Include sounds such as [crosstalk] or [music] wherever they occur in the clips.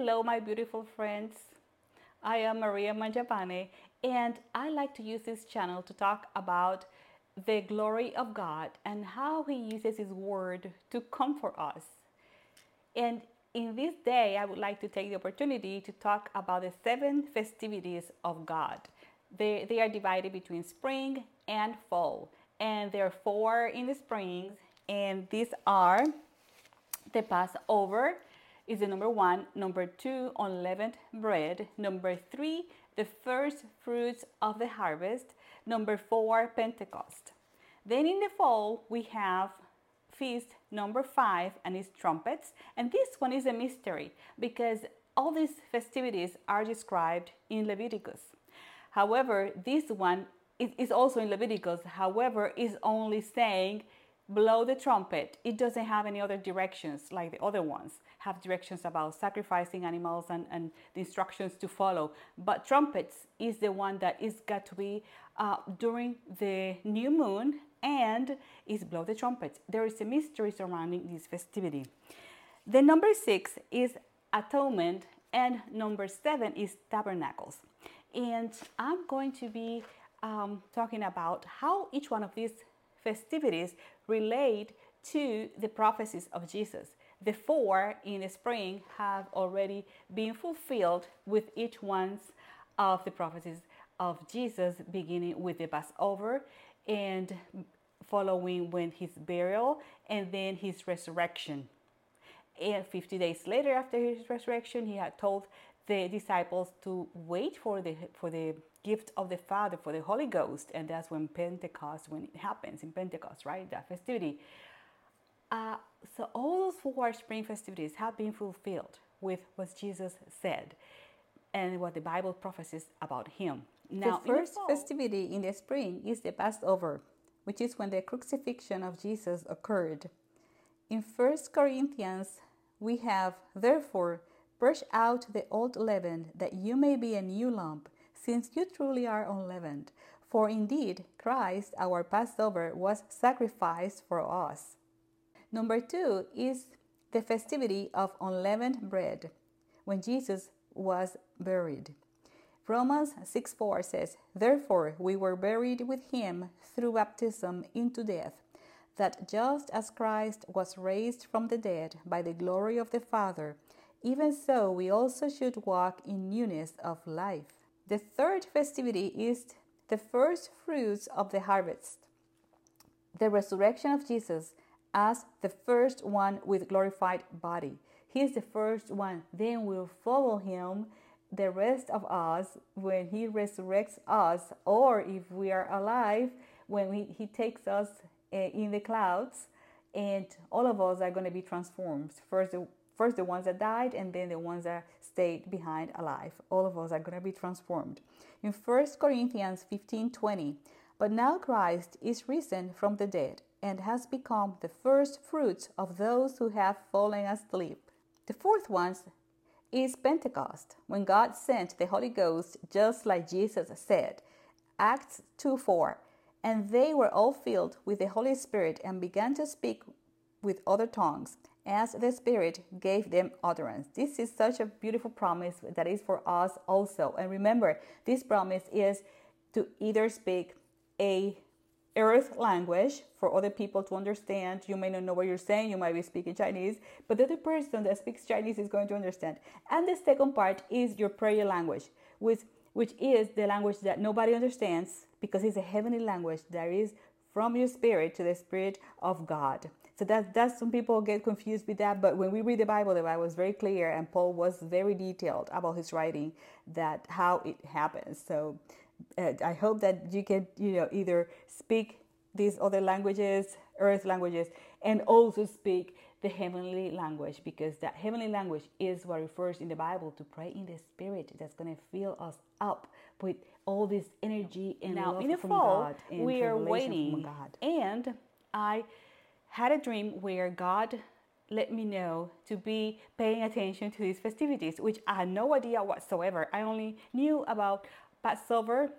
Hello, my beautiful friends. I am Maria Manjapane, and I like to use this channel to talk about the glory of God and how He uses His Word to comfort us. And in this day, I would like to take the opportunity to talk about the seven festivities of God. They, they are divided between spring and fall, and there are four in the springs, and these are the Passover is the number one, number two, unleavened bread, number three, the first fruits of the harvest, number four, Pentecost. Then in the fall, we have feast number five, and it's trumpets. And this one is a mystery because all these festivities are described in Leviticus. However, this one is also in Leviticus, however, is only saying blow the trumpet. It doesn't have any other directions like the other ones have directions about sacrificing animals and, and the instructions to follow. But trumpets is the one that is got to be uh, during the new moon and is blow the trumpet. There is a mystery surrounding this festivity. The number six is atonement, and number seven is tabernacles. And I'm going to be um, talking about how each one of these festivities relate to the prophecies of Jesus. The four in the spring have already been fulfilled with each one of the prophecies of Jesus, beginning with the Passover and following when his burial and then his resurrection. And 50 days later after his resurrection, he had told the disciples to wait for the for the gift of the Father, for the Holy Ghost, and that's when Pentecost, when it happens in Pentecost, right? That festivity. Uh, so all those four spring festivities have been fulfilled with what Jesus said and what the Bible prophesies about him. Now, the first the festivity in the spring is the Passover, which is when the crucifixion of Jesus occurred. In 1 Corinthians, we have, therefore, purge out the old leaven, that you may be a new lump, since you truly are unleavened. For indeed, Christ, our Passover, was sacrificed for us. Number two is the festivity of unleavened bread, when Jesus was buried. Romans 6 4 says, Therefore we were buried with him through baptism into death, that just as Christ was raised from the dead by the glory of the Father, even so we also should walk in newness of life. The third festivity is the first fruits of the harvest, the resurrection of Jesus as the first one with glorified body. He is the first one. Then we'll follow him the rest of us when he resurrects us, or if we are alive, when we, he takes us uh, in the clouds, and all of us are going to be transformed. First the, first, the ones that died, and then the ones that stayed behind alive. All of us are going to be transformed. In 1 Corinthians 15 20, but now Christ is risen from the dead and has become the first fruits of those who have fallen asleep. The fourth one is Pentecost, when God sent the Holy Ghost, just like Jesus said. Acts 2 4. And they were all filled with the Holy Spirit and began to speak with other tongues as the Spirit gave them utterance. This is such a beautiful promise that is for us also. And remember, this promise is to either speak a earth language for other people to understand. You may not know what you're saying, you might be speaking Chinese, but the other person that speaks Chinese is going to understand. And the second part is your prayer language, which which is the language that nobody understands because it's a heavenly language that is from your spirit to the spirit of God. So that that's some people get confused with that, but when we read the Bible, the Bible is very clear, and Paul was very detailed about his writing that how it happens. So uh, I hope that you can, you know, either speak these other languages, earth languages, and also speak the heavenly language because that heavenly language is what refers in the Bible to pray in the spirit that's going to fill us up with all this energy and now love in the from fall God and we are waiting from God. and I had a dream where God let me know to be paying attention to these festivities which I had no idea whatsoever I only knew about Passover,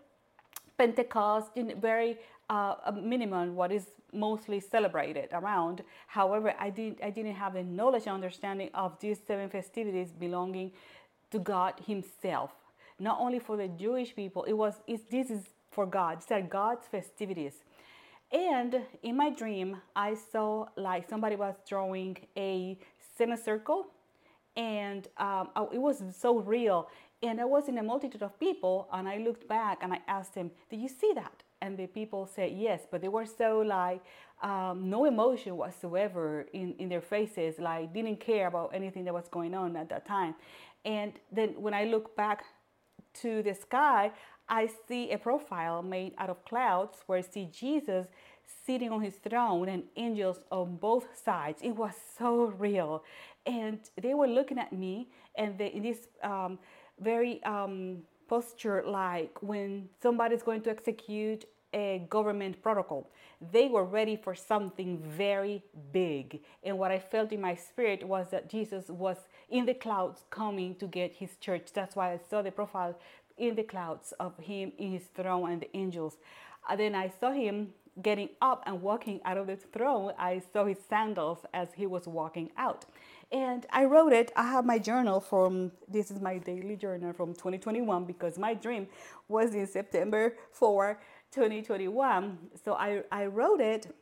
Pentecost, in very uh, minimum what is mostly celebrated around. However, I didn't I didn't have the knowledge and understanding of these seven festivities belonging to God Himself. Not only for the Jewish people, it was this is for God. These are God's festivities. And in my dream, I saw like somebody was drawing a semicircle, and um, oh, it was so real. And I was in a multitude of people, and I looked back and I asked him, "Did you see that?" And the people said yes, but they were so like um, no emotion whatsoever in, in their faces, like didn't care about anything that was going on at that time. And then when I look back to the sky, I see a profile made out of clouds where I see Jesus sitting on his throne and angels on both sides. It was so real. And they were looking at me and they, in this um, very um, posture like when somebody's going to execute a government protocol. They were ready for something very big. And what I felt in my spirit was that Jesus was in the clouds coming to get his church. That's why I saw the profile in the clouds of him in his throne and the angels. And then I saw him getting up and walking out of the throne. I saw his sandals as he was walking out. And I wrote it. I have my journal from, this is my daily journal from 2021 because my dream was in September 4, 2021. So I, I wrote it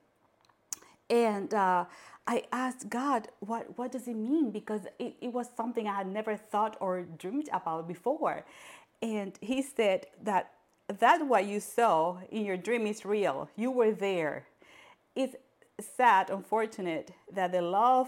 and uh, I asked God, what, what does it mean? Because it, it was something I had never thought or dreamed about before. And he said that that what you saw in your dream is real. You were there. It's sad, unfortunate, that the love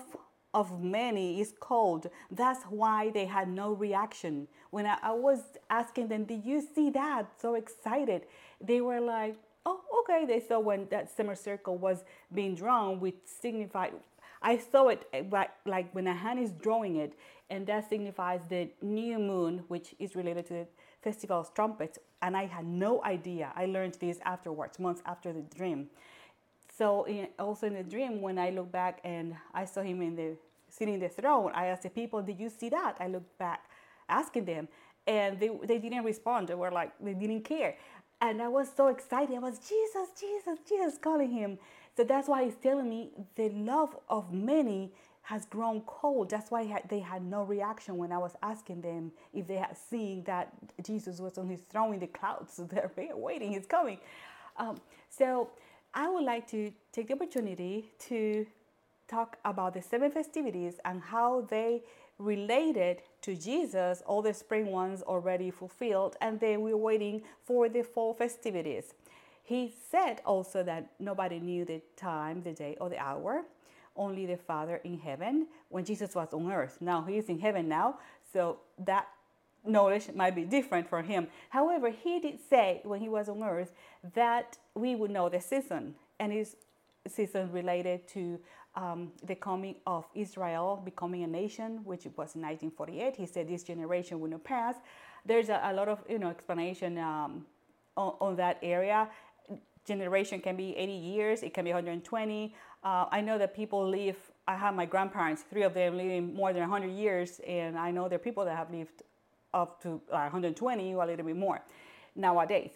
of many is cold. That's why they had no reaction. When I, I was asking them, Did you see that? So excited. They were like, Oh, okay. They saw when that semicircle was being drawn, which signified I saw it eh, like when a hand is drawing it, and that signifies the new moon, which is related to the festival of trumpets. And I had no idea. I learned this afterwards, months after the dream. So in, also in the dream, when I look back and I saw him in the sitting in the throne, I asked the people, "Did you see that?" I looked back, asking them, and they they didn't respond. They were like they didn't care. And I was so excited. I was Jesus, Jesus, Jesus calling him. So that's why he's telling me the love of many has grown cold. That's why they had no reaction when I was asking them if they had seen that Jesus was on his throne in the clouds. [laughs] So they're waiting, he's coming. Um, so I would like to take the opportunity to talk about the seven festivities and how they related to Jesus, all the spring ones already fulfilled, and then we're waiting for the fall festivities. He said also that nobody knew the time, the day, or the hour, only the Father in heaven when Jesus was on earth. Now he is in heaven now, so that knowledge might be different for him. However, he did say when he was on earth that we would know the season, and his season related to um, the coming of Israel becoming a nation, which was in 1948. He said this generation will not pass. There's a, a lot of you know explanation um, on, on that area generation can be 80 years, it can be 120. Uh, I know that people live, I have my grandparents, three of them living more than 100 years, and I know there are people that have lived up to uh, 120 or a little bit more nowadays.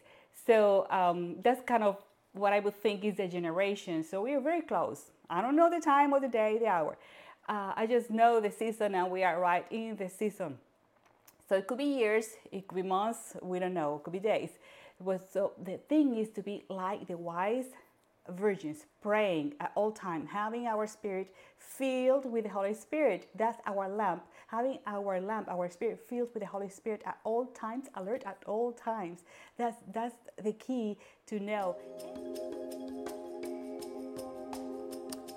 So um, that's kind of what I would think is the generation. So we are very close. I don't know the time or the day, the hour. Uh, I just know the season, and we are right in the season. So it could be years, it could be months, we don't know, it could be days was so the thing is to be like the wise virgins praying at all time having our spirit filled with the holy spirit. That's our lamp. Having our lamp our spirit filled with the holy spirit at all times alert at all times. That's that's the key to know.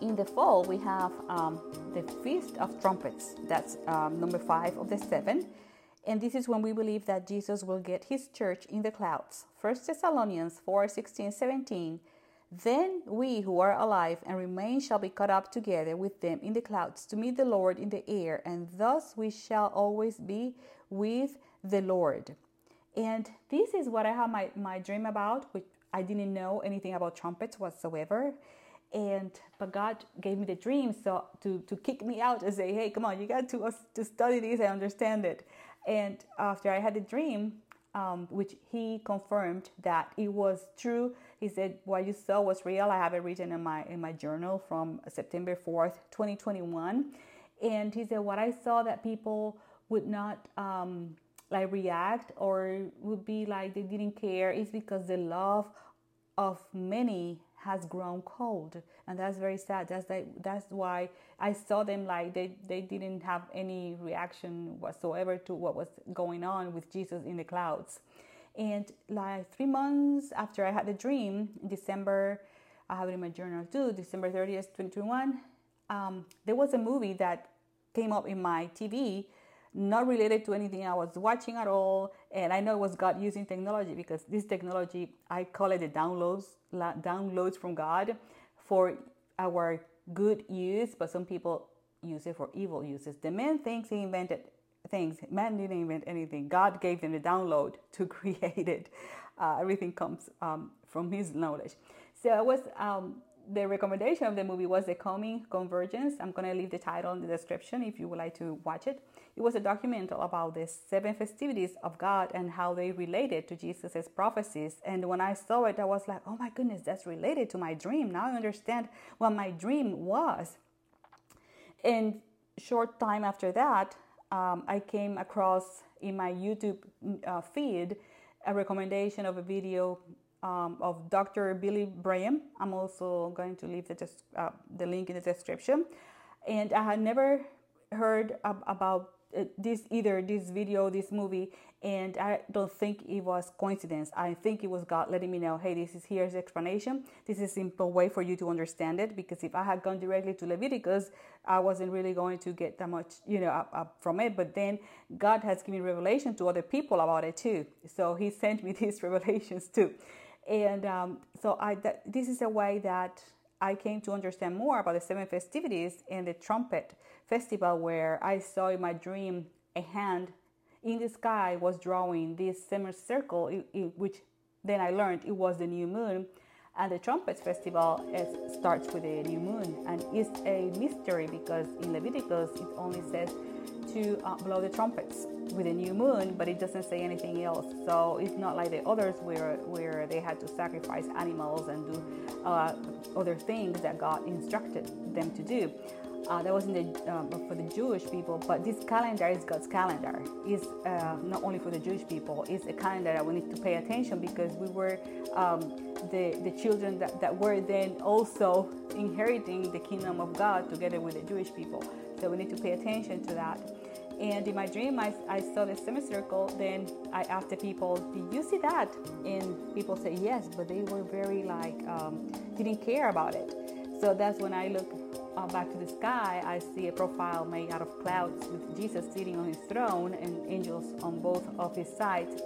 In the fall we have um, the feast of trumpets. That's um, number five of the seven and this is when we believe that Jesus will get his church in the clouds. 1 Thessalonians 4 16, 17. Then we who are alive and remain shall be caught up together with them in the clouds to meet the Lord in the air, and thus we shall always be with the Lord. And this is what I have my, my dream about, which I didn't know anything about trumpets whatsoever. And but God gave me the dream so to, to kick me out and say, hey, come on, you got to, uh, to study this and understand it. And after I had the dream, um, which he confirmed that it was true. He said, "What you saw was real." I have it written in my in my journal from September fourth, twenty twenty one, and he said, "What I saw that people would not." Um, like react or would be like they didn't care is because the love of many has grown cold and that's very sad. That's that that's why i saw them like they they didn't have any reaction whatsoever to what was going on with jesus in the clouds. And like three months after i had the dream in december i have it in my journal too december 30th 2021 um, there was a movie that came up in my tv not related to anything I was watching at all. And I know it was God using technology because this technology, I call it the downloads, downloads from God for our good use, but some people use it for evil uses. The man thinks he invented things. Man didn't invent anything. God gave them the download to [laughs] create it. Uh, everything comes um, from his knowledge. So I was um, the recommendation of the movie was The Coming Convergence. I'm going to leave the title in the description if you would like to watch it. It was a documental about the seven festivities of God and how they related to Jesus' prophecies. And when I saw it, I was like, oh my goodness, that's related to my dream. Now I understand what my dream was. And short time after that, um, I came across in my YouTube uh, feed a recommendation of a video um, of Dr. Billy Graham. I'm also going to leave the, uh, the link in the description. And I had never heard ab- about uh, this either this video this movie and i don't think it was coincidence i think it was god letting me know hey this is here's the explanation this is a simple way for you to understand it because if i had gone directly to leviticus i wasn't really going to get that much you know up, up from it but then god has given revelation to other people about it too so he sent me [laughs] these revelations too and um, so I, that, this is a way that I came to understand more about the seven festivities and the trumpet festival, where I saw in my dream a hand in the sky was drawing this semicircle, which then I learned it was the new moon. And the trumpets festival starts with the new moon, and it's a mystery because in Leviticus it only says to uh, blow the trumpets with a new moon, but it doesn't say anything else. So it's not like the others where where they had to sacrifice animals and do uh, other things that God instructed them to do. Uh, that was in the um, for the Jewish people, but this calendar is God's calendar. It's uh, not only for the Jewish people. It's a calendar that we need to pay attention because we were um, the the children that, that were then also inheriting the kingdom of God together with the Jewish people. So we need to pay attention to that. And in my dream, I, I saw the semicircle. Then I asked the people, Did you see that? And people said yes, but they were very like, um, didn't care about it. So that's when I look uh, back to the sky, I see a profile made out of clouds with Jesus sitting on his throne and angels on both of his sides.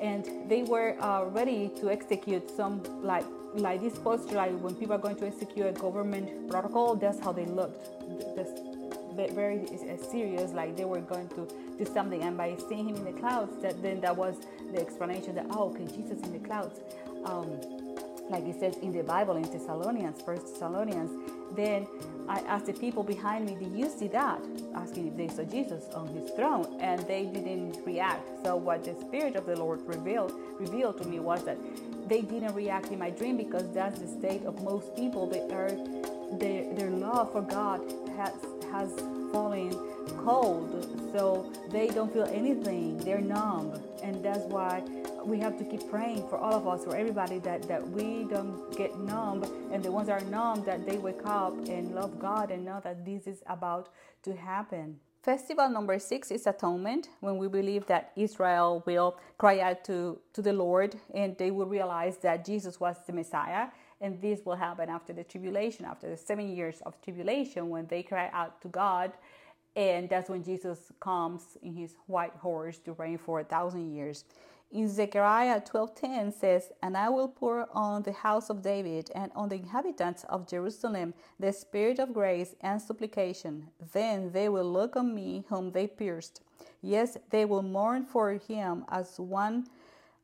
And they were uh, ready to execute some like like this posture, like when people are going to execute a government protocol, that's how they looked. That's very serious, like they were going to do something. And by seeing him in the clouds, that then that was the explanation that oh, okay, Jesus in the clouds, um, like it says in the Bible in Thessalonians, First Thessalonians. Then I asked the people behind me, "Did you see that?" Asking if they saw Jesus on his throne, and they didn't react. So what the Spirit of the Lord revealed revealed to me was that they didn't react in my dream because that's the state of most people. They are their, their love for God has has fallen cold, so they don't feel anything. They're numb, and that's why we have to keep praying for all of us, for everybody, that that we don't get numb, and the ones that are numb, that they wake up and love God and know that this is about to happen. Festival number six is atonement, when we believe that Israel will cry out to, to the Lord and they will realize that Jesus was the Messiah and this will happen after the tribulation, after the seven years of tribulation, when they cry out to God. And that's when Jesus comes in his white horse to reign for a thousand years. In Zechariah 12:10 says, "And I will pour on the house of David and on the inhabitants of Jerusalem the spirit of grace and supplication. Then they will look on me whom they pierced. Yes, they will mourn for him as one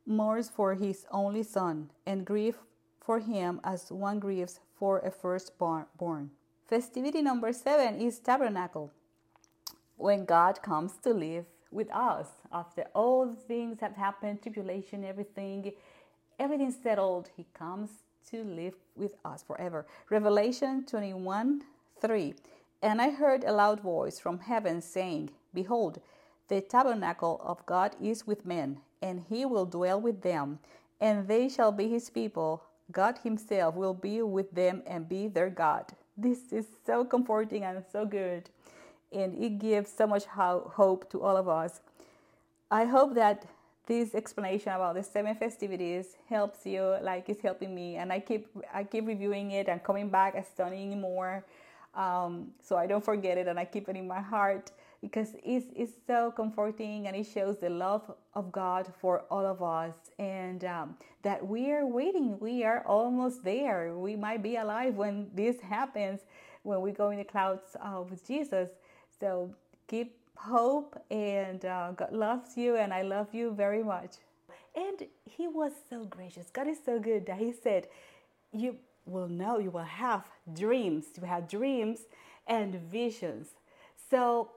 mourns for his only son, and grieve for him as one grieves for a firstborn. Festivity number seven is tabernacle. When God comes to live with us after all the things have happened, tribulation, everything, everything's settled. He comes to live with us forever. Revelation 21 3. And I heard a loud voice from heaven saying, Behold, the tabernacle of God is with men, and he will dwell with them, and they shall be his people. God himself will be with them and be their God. This is so comforting and so good, and it gives so much hope to all of us. I hope that this explanation about the seven festivities helps you like it's helping me and i keep i keep reviewing it and coming back and studying more um, so i don't forget it and i keep it in my heart because it's, it's so comforting and it shows the love of god for all of us and um, that we are waiting we are almost there we might be alive when this happens when we go in the clouds uh, with jesus so keep hope and uh, God loves you and I love you very much. And he was so gracious. God is so good that he said, You will know, you will have dreams. You have dreams and visions. So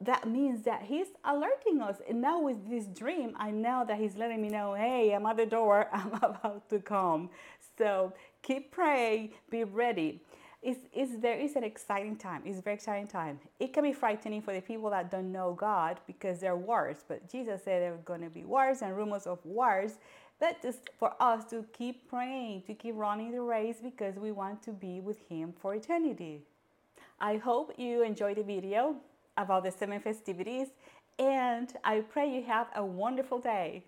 that means that he's alerting us. And now with this dream, I know that he's letting me know, hey, I'm at the door, [laughs] I'm about to come. So keep praying, be ready. It's, it's very it's an exciting time. It's very exciting time. It can be frightening for the people that don't know god because there are wars but jesus said there are going to be wars and rumors of wars. But just for us to keep praying to keep running the race because we want to be with him for eternity. I hope you enjoyed the video about the seven festivities and i pray you have a wonderful day